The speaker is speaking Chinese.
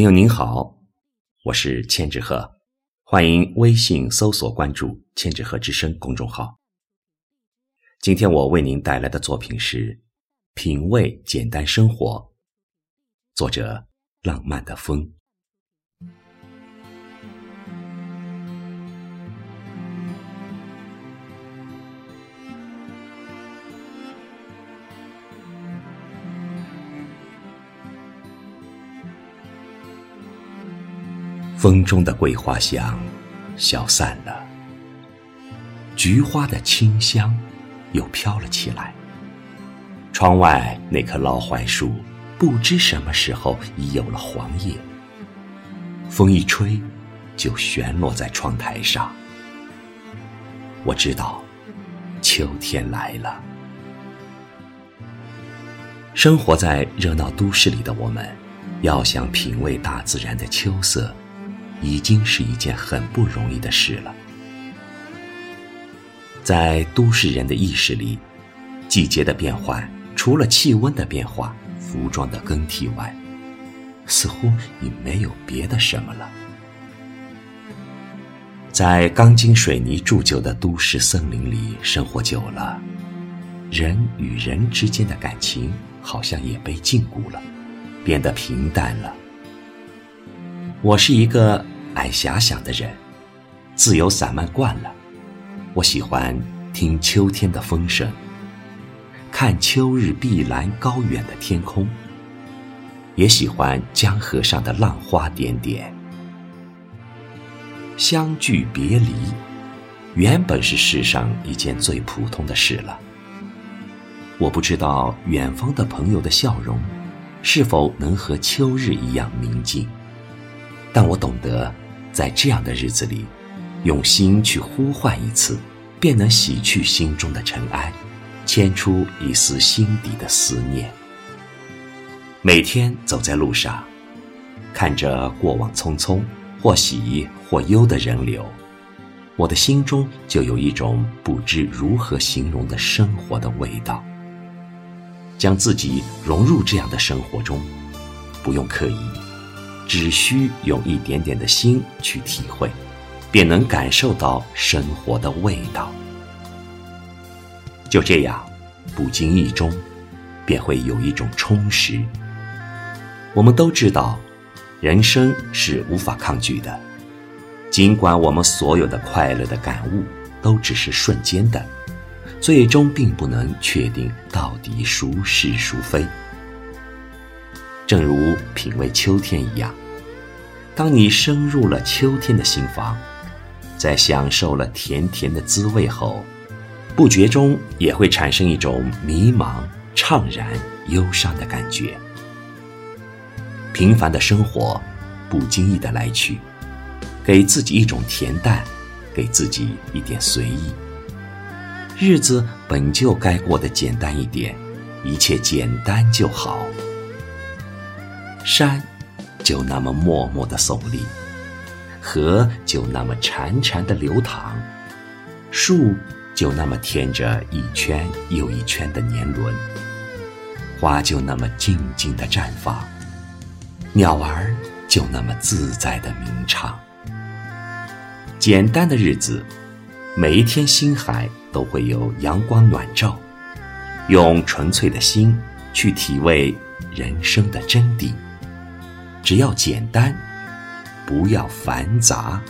朋友您好，我是千纸鹤，欢迎微信搜索关注“千纸鹤之声”公众号。今天我为您带来的作品是《品味简单生活》，作者浪漫的风。风中的桂花香消散了，菊花的清香又飘了起来。窗外那棵老槐树，不知什么时候已有了黄叶。风一吹，就旋落在窗台上。我知道，秋天来了。生活在热闹都市里的我们，要想品味大自然的秋色。已经是一件很不容易的事了。在都市人的意识里，季节的变换，除了气温的变化、服装的更替外，似乎已没有别的什么了。在钢筋水泥铸就的都市森林里生活久了，人与人之间的感情好像也被禁锢了，变得平淡了。我是一个爱遐想的人，自由散漫惯了。我喜欢听秋天的风声，看秋日碧蓝高远的天空，也喜欢江河上的浪花点点。相聚别离，原本是世上一件最普通的事了。我不知道远方的朋友的笑容，是否能和秋日一样明净。但我懂得，在这样的日子里，用心去呼唤一次，便能洗去心中的尘埃，牵出一丝心底的思念。每天走在路上，看着过往匆匆或喜或忧的人流，我的心中就有一种不知如何形容的生活的味道。将自己融入这样的生活中，不用刻意。只需用一点点的心去体会，便能感受到生活的味道。就这样，不经意中，便会有一种充实。我们都知道，人生是无法抗拒的。尽管我们所有的快乐的感悟都只是瞬间的，最终并不能确定到底孰是孰非。正如品味秋天一样。当你深入了秋天的心房，在享受了甜甜的滋味后，不觉中也会产生一种迷茫、怅然、忧伤的感觉。平凡的生活，不经意的来去，给自己一种恬淡，给自己一点随意。日子本就该过得简单一点，一切简单就好。山。就那么默默的耸立，河就那么潺潺的流淌，树就那么添着一圈又一圈的年轮，花就那么静静的绽放，鸟儿就那么自在的鸣唱。简单的日子，每一天心海都会有阳光暖照，用纯粹的心去体味人生的真谛。只要简单，不要繁杂。